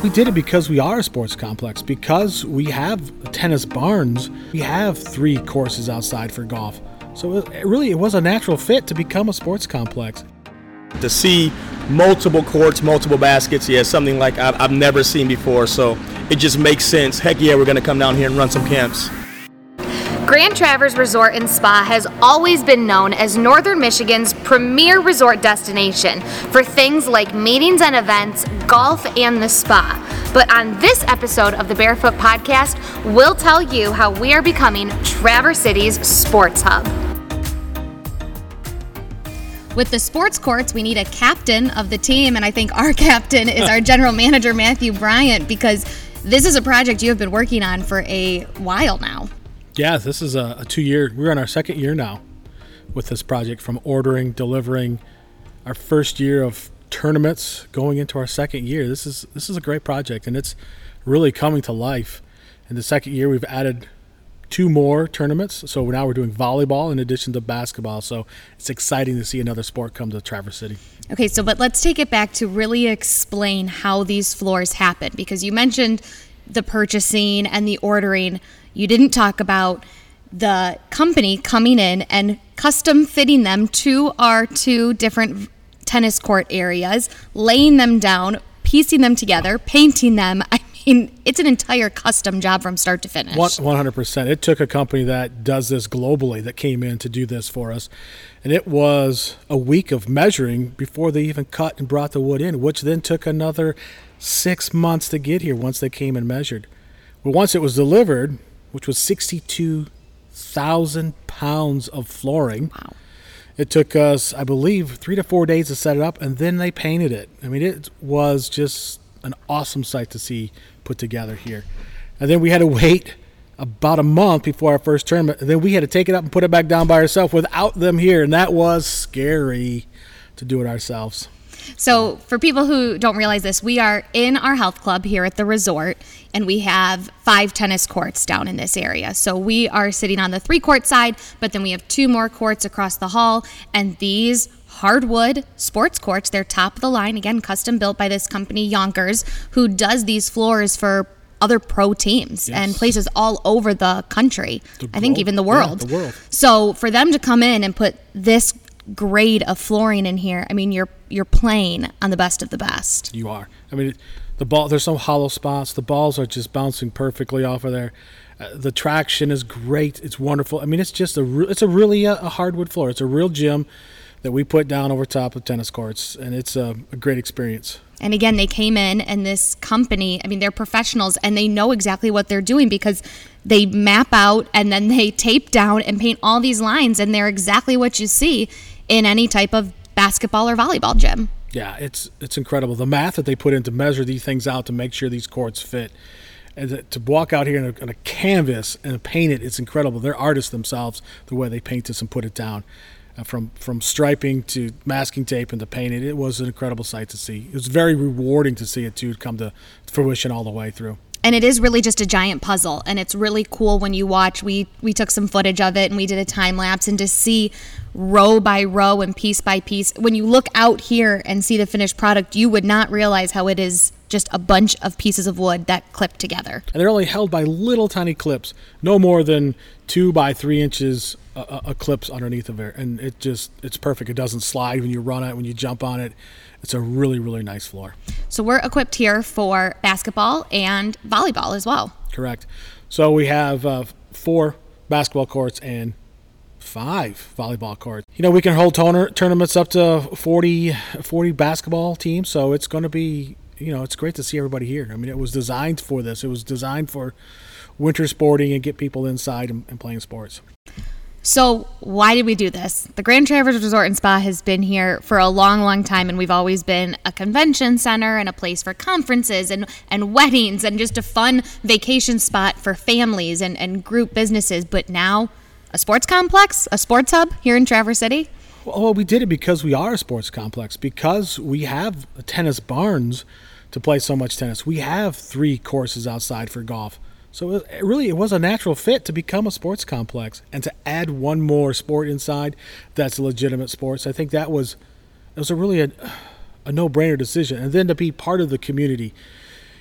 We did it because we are a sports complex, because we have tennis barns, we have three courses outside for golf. So it really, it was a natural fit to become a sports complex. To see multiple courts, multiple baskets, yeah, something like I've, I've never seen before. So it just makes sense. Heck yeah, we're going to come down here and run some camps. Grand Traverse Resort and Spa has always been known as Northern Michigan's premier resort destination for things like meetings and events, golf, and the spa. But on this episode of the Barefoot Podcast, we'll tell you how we are becoming Traverse City's sports hub. With the sports courts, we need a captain of the team, and I think our captain is our general manager, Matthew Bryant, because this is a project you have been working on for a while now. Yeah, this is a, a two year, we're on our second year now with this project from ordering, delivering our first year of tournaments going into our second year. This is this is a great project and it's really coming to life. In the second year we've added two more tournaments. So now we're doing volleyball in addition to basketball. So it's exciting to see another sport come to Traverse City. Okay, so but let's take it back to really explain how these floors happen because you mentioned the purchasing and the ordering you didn't talk about the company coming in and custom fitting them to our two different tennis court areas, laying them down, piecing them together, painting them. I mean, it's an entire custom job from start to finish. 100%. It took a company that does this globally that came in to do this for us. And it was a week of measuring before they even cut and brought the wood in, which then took another six months to get here once they came and measured. But once it was delivered, which was 62,000 pounds of flooring. Wow. It took us, I believe, three to four days to set it up, and then they painted it. I mean, it was just an awesome sight to see put together here. And then we had to wait about a month before our first tournament. And then we had to take it up and put it back down by ourselves without them here, and that was scary to do it ourselves. So, for people who don't realize this, we are in our health club here at the resort, and we have five tennis courts down in this area. So, we are sitting on the three court side, but then we have two more courts across the hall, and these hardwood sports courts, they're top of the line, again, custom built by this company, Junckers, who does these floors for other pro teams yes. and places all over the country. The I think even the world. Yeah, the world. So for them to come in and put this grade of flooring in here, I mean, you're you're playing on the best of the best. You are. I mean, the ball. There's no hollow spots. The balls are just bouncing perfectly off of there. Uh, the traction is great. It's wonderful. I mean, it's just a. Re- it's a really a, uh, a, hardwood floor. It's a real gym that we put down over top of tennis courts, and it's a, a great experience. And again, they came in, and this company. I mean, they're professionals, and they know exactly what they're doing because they map out and then they tape down and paint all these lines, and they're exactly what you see in any type of basketball or volleyball gym. Yeah, it's it's incredible the math that they put in to measure these things out to make sure these courts fit, and to walk out here on a, on a canvas and paint it. It's incredible. They're artists themselves the way they paint this and put it down, uh, from from striping to masking tape and to painting. It was an incredible sight to see. It was very rewarding to see it too come to fruition all the way through and it is really just a giant puzzle and it's really cool when you watch. We we took some footage of it and we did a time lapse and to see row by row and piece by piece when you look out here and see the finished product you would not realize how it is just a bunch of pieces of wood that clip together and they're only held by little tiny clips no more than two by three inches uh, uh, uh clips underneath of it and it just it's perfect it doesn't slide when you run it when you jump on it it's a really, really nice floor. So we're equipped here for basketball and volleyball as well. Correct. So we have uh, four basketball courts and five volleyball courts. You know, we can hold toner- tournaments up to 40, 40 basketball teams. So it's going to be, you know, it's great to see everybody here. I mean, it was designed for this. It was designed for winter sporting and get people inside and, and playing sports. So, why did we do this? The Grand Traverse Resort and Spa has been here for a long, long time, and we've always been a convention center and a place for conferences and, and weddings and just a fun vacation spot for families and, and group businesses. But now, a sports complex, a sports hub here in Traverse City? Well, we did it because we are a sports complex, because we have tennis barns to play so much tennis. We have three courses outside for golf. So it really, it was a natural fit to become a sports complex and to add one more sport inside that's legitimate sports. I think that was it was a really a, a no-brainer decision, and then to be part of the community.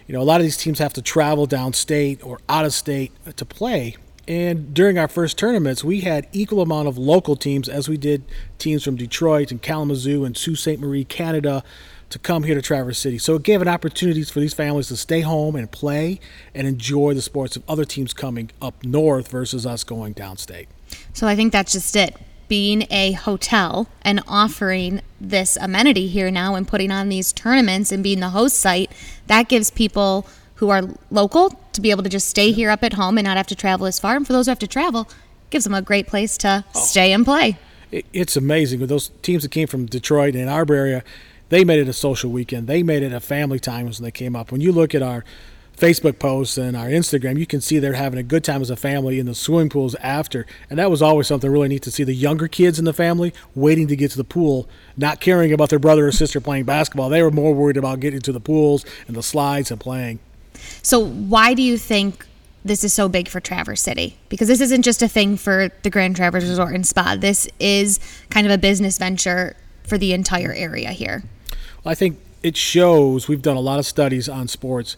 You know, a lot of these teams have to travel downstate or out of state to play. And during our first tournaments, we had equal amount of local teams as we did teams from Detroit and Kalamazoo and Sault Ste. Marie, Canada, to come here to Traverse City. So it gave an opportunities for these families to stay home and play and enjoy the sports of other teams coming up north versus us going downstate. So I think that's just it. Being a hotel and offering this amenity here now and putting on these tournaments and being the host site, that gives people who are local to be able to just stay here up at home and not have to travel as far. And for those who have to travel, gives them a great place to oh. stay and play. It's amazing with those teams that came from Detroit and our area they made it a social weekend. They made it a family time when they came up. When you look at our Facebook posts and our Instagram, you can see they're having a good time as a family in the swimming pools after. And that was always something really neat to see the younger kids in the family waiting to get to the pool, not caring about their brother or sister playing basketball. They were more worried about getting to the pools and the slides and playing. So, why do you think this is so big for Traverse City? Because this isn't just a thing for the Grand Traverse Resort and Spa. This is kind of a business venture for the entire area here. I think it shows we've done a lot of studies on sports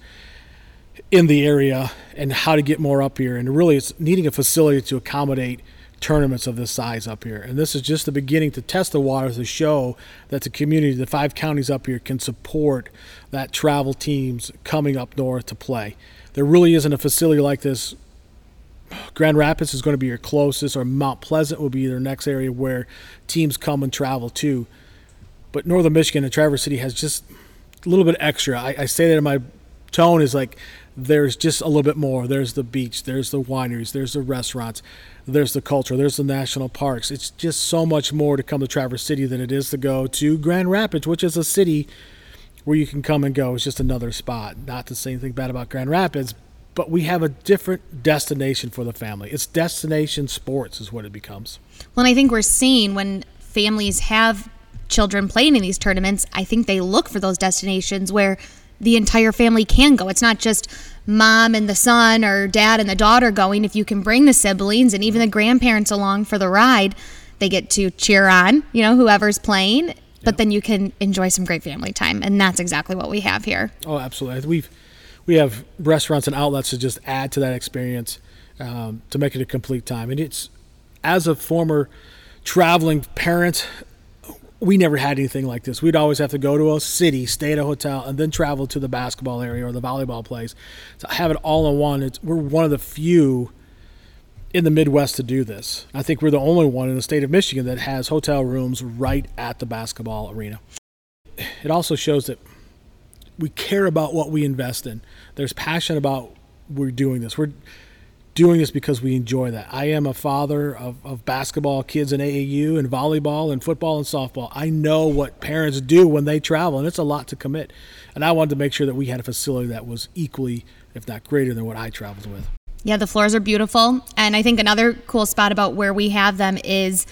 in the area and how to get more up here. And really, it's needing a facility to accommodate tournaments of this size up here. And this is just the beginning to test the waters to show that the community, the five counties up here, can support that travel teams coming up north to play. There really isn't a facility like this. Grand Rapids is going to be your closest, or Mount Pleasant will be their next area where teams come and travel to. But Northern Michigan and Traverse City has just a little bit extra. I, I say that in my tone is like there's just a little bit more. There's the beach, there's the wineries, there's the restaurants, there's the culture, there's the national parks. It's just so much more to come to Traverse City than it is to go to Grand Rapids, which is a city where you can come and go. It's just another spot. Not to say anything bad about Grand Rapids, but we have a different destination for the family. It's destination sports is what it becomes. Well, and I think we're seeing when families have children playing in these tournaments, I think they look for those destinations where the entire family can go. It's not just mom and the son or dad and the daughter going. If you can bring the siblings and even the grandparents along for the ride, they get to cheer on, you know, whoever's playing, but then you can enjoy some great family time. And that's exactly what we have here. Oh, absolutely. We've we have restaurants and outlets to just add to that experience um, to make it a complete time. And it's as a former traveling parent we never had anything like this. We'd always have to go to a city, stay at a hotel, and then travel to the basketball area or the volleyball place. So have it all in one. It's, we're one of the few in the Midwest to do this. I think we're the only one in the state of Michigan that has hotel rooms right at the basketball arena. It also shows that we care about what we invest in. There's passion about we're doing this. We're doing this because we enjoy that. I am a father of, of basketball kids in AAU and volleyball and football and softball. I know what parents do when they travel, and it's a lot to commit. And I wanted to make sure that we had a facility that was equally, if not greater, than what I traveled with. Yeah, the floors are beautiful. And I think another cool spot about where we have them is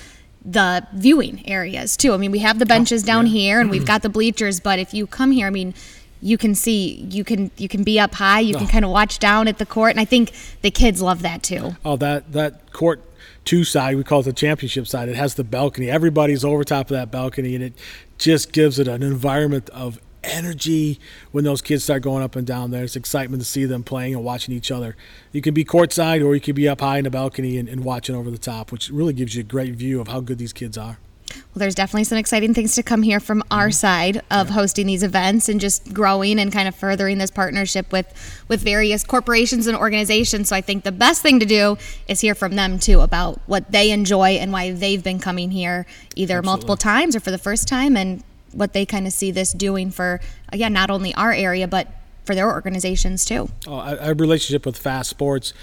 the viewing areas too. I mean, we have the benches oh, down yeah. here and we've got the bleachers, but if you come here, I mean, you can see you can you can be up high you can oh. kind of watch down at the court and i think the kids love that too oh that that court two side we call it the championship side it has the balcony everybody's over top of that balcony and it just gives it an environment of energy when those kids start going up and down there. It's excitement to see them playing and watching each other. You can be courtside or you can be up high in the balcony and, and watching over the top, which really gives you a great view of how good these kids are. Well, there's definitely some exciting things to come here from our mm-hmm. side of hosting these events and just growing and kind of furthering this partnership with with various corporations and organizations. So I think the best thing to do is hear from them too about what they enjoy and why they've been coming here either Absolutely. multiple times or for the first time and what they kind of see this doing for again not only our area but for their organizations too. Oh, our relationship with Fast Sports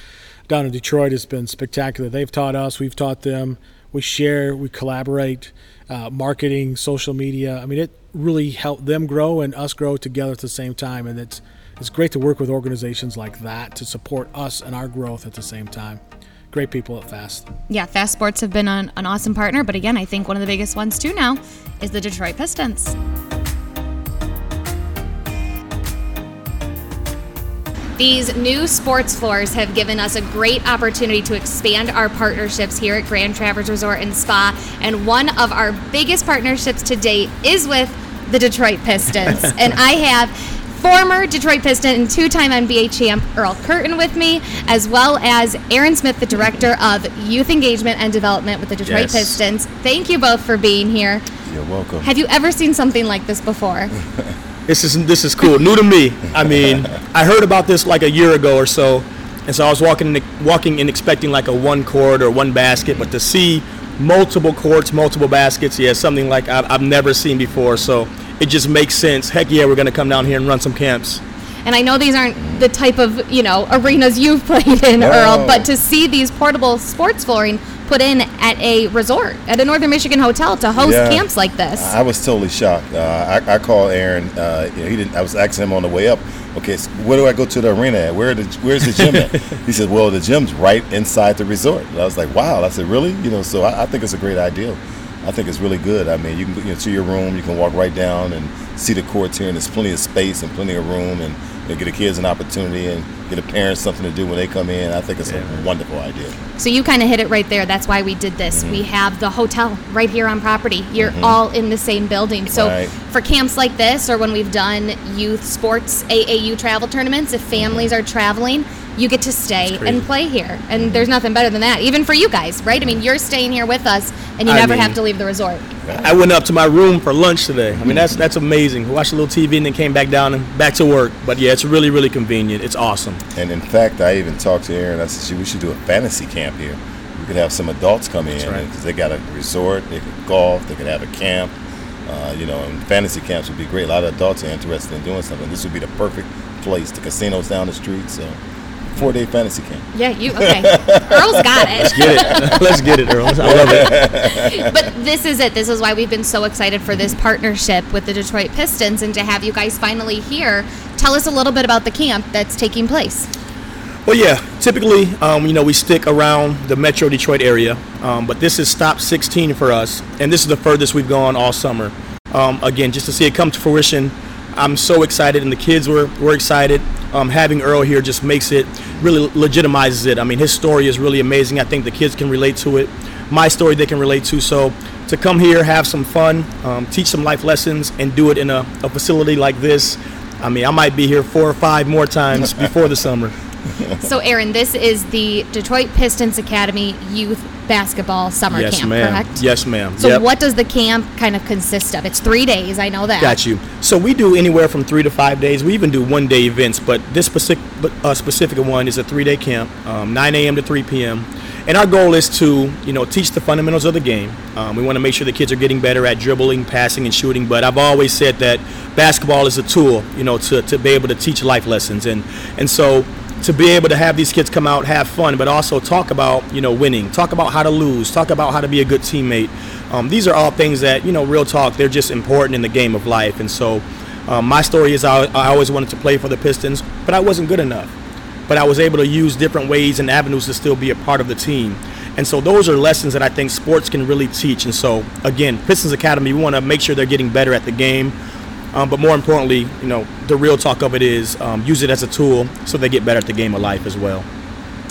down in Detroit has been spectacular. They've taught us, we've taught them we share, we collaborate, uh, marketing, social media. I mean, it really helped them grow and us grow together at the same time. And it's it's great to work with organizations like that to support us and our growth at the same time. Great people at Fast. Yeah, Fast Sports have been an, an awesome partner, but again, I think one of the biggest ones too now is the Detroit Pistons. These new sports floors have given us a great opportunity to expand our partnerships here at Grand Traverse Resort and Spa. And one of our biggest partnerships to date is with the Detroit Pistons. and I have former Detroit Piston and two-time NBA champ Earl Cureton with me, as well as Aaron Smith, the director of youth engagement and development with the Detroit Yes. Pistons. Thank you both for being here. You're welcome. Have you ever seen something like this before? This is this is cool, new to me. I mean, I heard about this like a year ago or so, and so I was walking in, walking and expecting like a one court or one basket, but to see multiple courts, multiple baskets, yeah, something like I've, I've never seen before. So it just makes sense. Heck yeah, we're gonna come down here and run some camps. And I know these aren't the type of you know arenas you've played in, No. Earl, but to see these portable sports flooring put in at a resort at a Northern Michigan hotel to host Yeah. camps like this. I was totally shocked. Uh, I, I called Aaron. Uh, you know, he didn't. I was asking him on the way up. Okay, so where do I go to the arena at? Where the Where's the gym at? he said, "Well, the gym's right inside the resort." And I was like, "Wow!" I said, "Really?" You know, so I, I think it's a great idea. I think it's really good. I mean, you can go you know, to your room, you can walk right down and see the courts here, and there's plenty of space and plenty of room, and you know, get the kids an opportunity and get the parents something to do when they come in. I think it's a wonderful idea. So you kind of hit it right there. That's why we did this. Mm-hmm. We have the hotel right here on property. You're mm-hmm. all in the same building. So Right. for camps like this, or when we've done youth sports AAU travel tournaments, if mm-hmm. families are traveling, you get to stay and play here. And mm-hmm. there's nothing better than that, even for you guys, right? I mean, you're staying here with us, and you I never mean- have to leave the resort. I went up to my room for lunch today. I mean, that's that's amazing. Watched a little TV and then came back down and back to work. But yeah, it's really really convenient. It's awesome. And in fact, I even talked to Aaron. I said, "Should- we should do a fantasy camp here. We could have some adults come in right. because they got a resort, they could golf, they could have a camp. Uh, you know, and fantasy camps would be great. A lot of adults are interested in doing something. This would be the perfect place. The casinos down the street, so four day fantasy camp. Yeah, you okay? Earl's got it. Let's get it? Let's get it, Earl. I love it. but this is it. This is why we've been so excited for this partnership with the Detroit Pistons and to have you guys finally here. Tell us a little bit about the camp that's taking place. Well, yeah. Typically, um, you know, we stick around the Metro Detroit area, um, but this is stop 16 for us, and this is the furthest we've gone all summer. Um, again, just to see it come to fruition, I'm so excited, and the kids were were excited. Um, having Earl here just makes it really legitimizes it. I mean, his story is really amazing. I think the kids can relate to it. My story they can relate to. So to come here, have some fun, um, teach some life lessons, and do it in a, a facility like this. I mean, I might be here four or five more times before the summer. So, Aaron, this is the Detroit Pistons Academy Youth Basketball Summer yes, Camp, ma'am. correct? Yes, ma'am. So, Yep. what does the camp kind of consist of? It's three days. I know that. Got you. So we do anywhere from three to five days. We even do one day events, but this specific uh, specific one is a three day camp, um, 9 a.m. to 3 p.m. And our goal is to, you know, teach the fundamentals of the game. Um, we want to make sure the kids are getting better at dribbling, passing, and shooting. But I've always said that basketball is a tool, you know, to, to be able to teach life lessons. And and so to be able to have these kids come out, have fun, but also talk about, you know, winning, talk about how to lose, talk about how to be a good teammate. Um, these are all things that, you know, real talk, they're just important in the game of life. And so um, my story is I, I always wanted to play for the Pistons, but I wasn't good enough. But I was able to use different ways and avenues to still be a part of the team. And so those are lessons that I think sports can really teach. And so, again, Pistons Academy, we want to make sure they're getting better at the game. Um, but more importantly, you know, the real talk of it is um, use it as a tool so they get better at the game of life as well.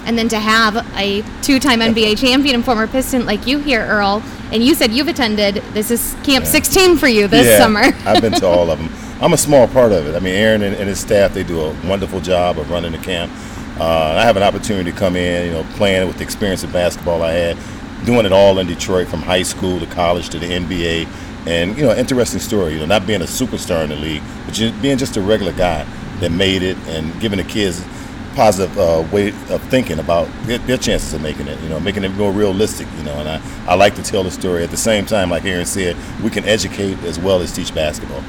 And then to have a two time NBA champion and former Piston like you here, Earl, and you said you've attended, this is Camp 16 for you this yeah, summer. I've been to all of them. I'm a small part of it. I mean, Aaron and, and his staff, they do a wonderful job of running the camp. Uh, I have an opportunity to come in, you know, playing with the experience of basketball I had, doing it all in Detroit from high school to college to the NBA. And, you know, interesting story, you know, not being a superstar in the league, but just being just a regular guy that made it and giving the kids positive uh, way of thinking about their, their chances of making it, you know, making it more realistic, you know. And I, I like to tell the story. At the same time, like Aaron said, we can educate as well as teach basketball.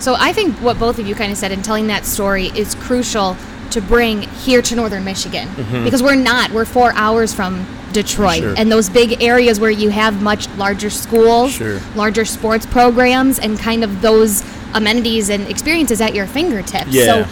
So I think what both of you kind of said in telling that story is crucial to bring here to northern Michigan because we're not we're 4 hours from Detroit Sure. and those big areas where you have much larger schools, Sure. larger sports programs and kind of those amenities and experiences at your fingertips. Yeah. So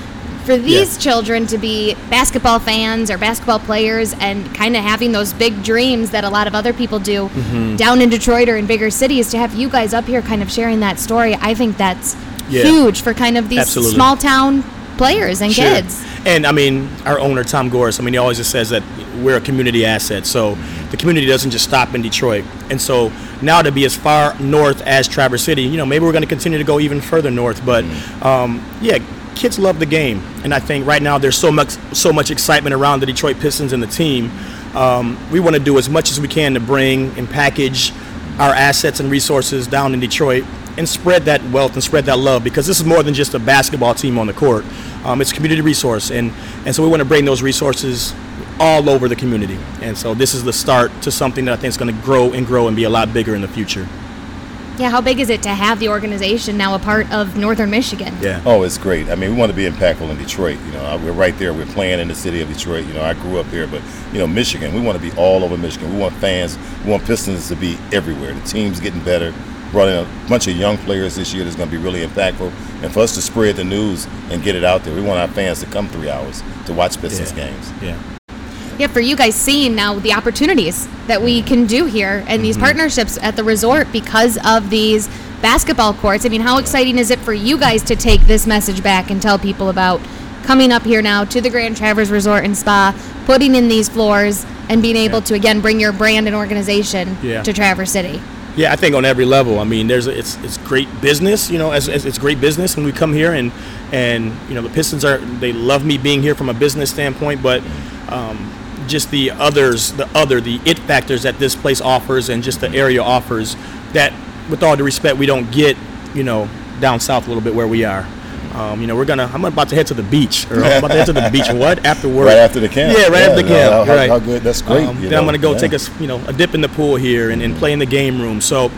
for these children to be basketball fans or basketball players and kind of having those big dreams that a lot of other people do Mm-hmm. down in Detroit or in bigger cities to have you guys up here kind of sharing that story, I think that's Yeah. huge for kind of these Absolutely. small town players and kids. And I mean, our owner Tom Gores. I mean, he always just says that we're a community asset. So the community doesn't just stop in Detroit. And so now to be as far north as Traverse City, you know, maybe we're going to continue to go even further north. But um, yeah, kids love the game, and I think right now there's so much so much excitement around the Detroit Pistons and the team. Um, we want to do as much as we can to bring and package our assets and resources down in Detroit and spread that wealth and spread that love because this is more than just a basketball team on the court. Um, it's a community resource, and and so we want to bring those resources all over the community. And so this is the start to something that I think is going to grow and grow and be a lot bigger in the future. Yeah, how big is it to have the organization now a part of Northern Michigan? Yeah. Oh, it's great. I mean, we want to be impactful in Detroit. You know, we're right there. We're playing in the city of Detroit. You know, I grew up here, but you know, Michigan. We want to be all over Michigan. We want fans. We want Pistons to be everywhere. The team's getting better. Brought in a bunch of young players this year that's going to be really impactful. And for us to spread the news and get it out there, we want our fans to come three hours to watch Pistons Yeah. games. Yeah. Yeah, for you guys seeing now the opportunities that we can do here and these mm-hmm. partnerships at the resort because of these basketball courts. I mean, how exciting is it for you guys to take this message back and tell people about coming up here now to the Grand Traverse Resort and Spa, putting in these floors, and being able to again bring your brand and organization Yeah. to Traverse City? Yeah, I think on every level. I mean, there's it's it's great business. You know, as, as it's great business when we come here and and you know the Pistons are they love me being here from a business standpoint, but um, just the others, the other, the it factors that this place offers and just the area offers that, with all due respect, we don't get. You know, down south a little bit where we are. Um, you know, we're gonna. I'm about to head to the beach, or I'm about to head to the beach. What after work? Right after the camp. Yeah, right Yeah, after the camp. how- how- right. how good- that's great, Um, then I'm gonna go yeah. take a you know a dip in the pool here and, and play in the game room. So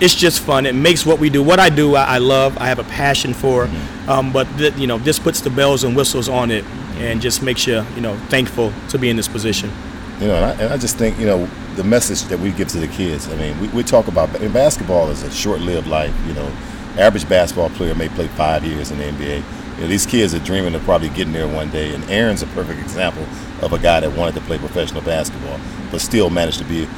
it's just fun. It makes what we do, what I do, I, I love. I have a passion for. Um, but th- you know, this puts the bells and whistles on it, and just makes you you know thankful to be in this position. You know, and I, and I just think, you know, the message that we give to the kids. I mean, we, we talk about mean, basketball is a short-lived life. You know, average basketball player may play five years in the NBA. You know, these kids are dreaming of probably getting there one day. And Aaron's a perfect example of a guy that wanted to play professional basketball, but still managed to be in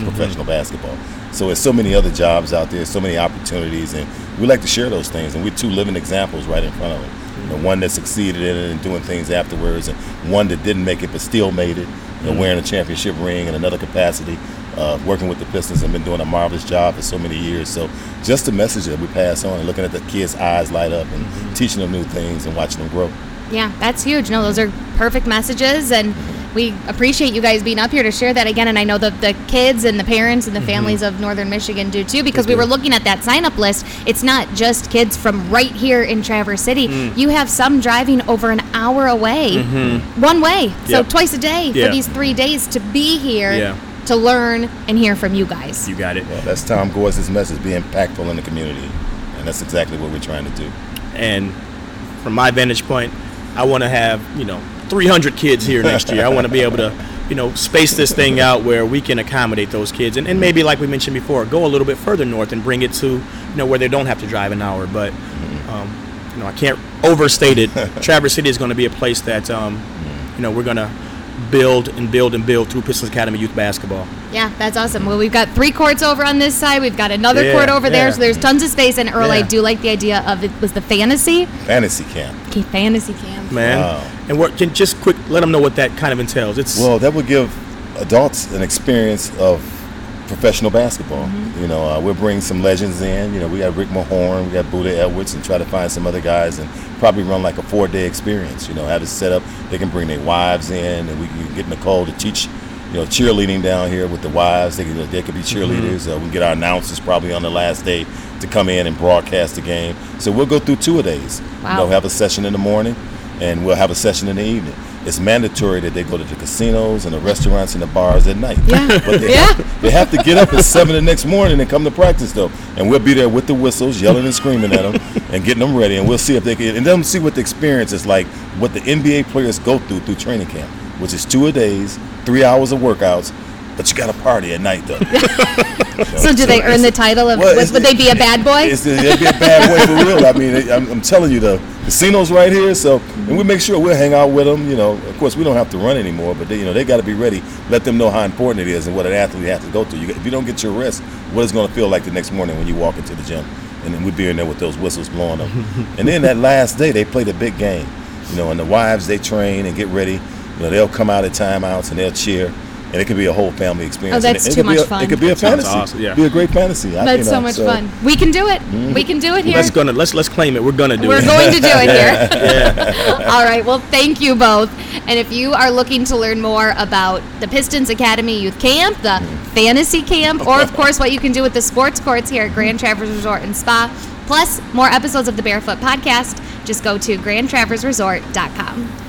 mm-hmm. professional basketball. So there's so many other jobs out there, so many opportunities, and we like to share those things. And we're two living examples right in front of them. You know, one that succeeded in it and doing things afterwards, and one that didn't make it but still made it. You know, mm-hmm. wearing a championship ring in another capacity, uh, working with the Pistons and been doing a marvelous job for so many years. So just the message that we pass on and looking at the kids' eyes light up and teaching them new things and watching them grow. Yeah, that's huge. No, those are perfect messages, and we appreciate you guys being up here to share that again. And I know that the kids and the parents and the mm-hmm. families of Northern Michigan do too, because we were looking at that sign up list. It's not just kids from right here in Traverse City. Mm. You have some driving over an hour away, mm-hmm. one way, so Yep. twice a day Yeah. for these three days to be here Yeah. To learn and hear from you guys. You got it. Well, that's Tom Gores' message: be impactful in the community, and that's exactly what we're trying to do. And from my vantage point, I want to have you know 300 kids here next year. I want to be able to you know space this thing out where we can accommodate those kids, and, and maybe like we mentioned before, go a little bit further north and bring it to you know where they don't have to drive an hour. But um, you know I can't overstate it. Traverse City is going to be a place that um, you know we're going to build and build and build through Pistons Academy youth basketball. Yeah, that's awesome. Well, we've got three courts over on this side. We've got another Yeah, court over there, so there's tons of space. And Earl, I do like the idea of it was the fantasy, Fantasy camp. okay, fantasy camp. Man, Wow. and what can just quick let them know what that kind of entails. It's Well, that would give adults an experience of professional basketball. You know, uh, we'll bring some legends in. You know, we got Rick Mahorn, we got Buddha Edwards, and try to find some other guys and probably run like a four-day experience. You know, have it set up. They can bring their wives in, and we can get Nicole to teach. You know, cheerleading down here with the wives. They could, they could be cheerleaders. Uh, we can get our announcers probably on the last day to come in and broadcast the game. So we'll go through two a days. Wow. You know, have a session in the morning, and we'll have a session in the evening. It's mandatory that they go to the casinos and the restaurants and the bars at night. Yeah. But they, Yeah. have, they have to get up at seven the next morning and come to practice though, and we'll be there with the whistles, yelling and screaming at them, and getting them ready. And we'll see if they can, and then see what the experience is like, what the NBA players go through through training camp, which is two a days, three hours of workouts, but you got to party at night though. So, do they earn the title of? Well, would, would they be a bad boy? It's, it'd be a bad boy for real. I mean, it- I'm, I'm telling you, the casino's right here. So, and we make sure we'll hang out with them. You know, of course, we don't have to run anymore, but they, you know, they got to be ready. Let them know how important it is and what an athlete has to go through. You, if you don't get your rest, what it's going to feel like the next morning when you walk into the gym, and then we'd be in there with those whistles blowing up. and then that last day, they play the big game. You know, and the wives they train and get ready. You know, they'll come out at timeouts and they'll cheer. And it could be a whole family experience. Oh, that's it, it too could be much a- fun. It could be a That sounds fantasy. awesome, yeah. Be a great fantasy. I- That's you know, so much so- fun. We can do it. Mm-hmm. We can do it here. Let's gonna let's let's claim it. We're gonna do We're it. going to do it here. All right. Well, thank you both. And if you are looking to learn more about the Pistons Academy Youth Camp, the mm-hmm. Fantasy Camp, or of course what you can do with the sports courts here at Grand Traverse Resort and Spa, plus more episodes of the Barefoot Podcast, just go to grandtraverseresort.com.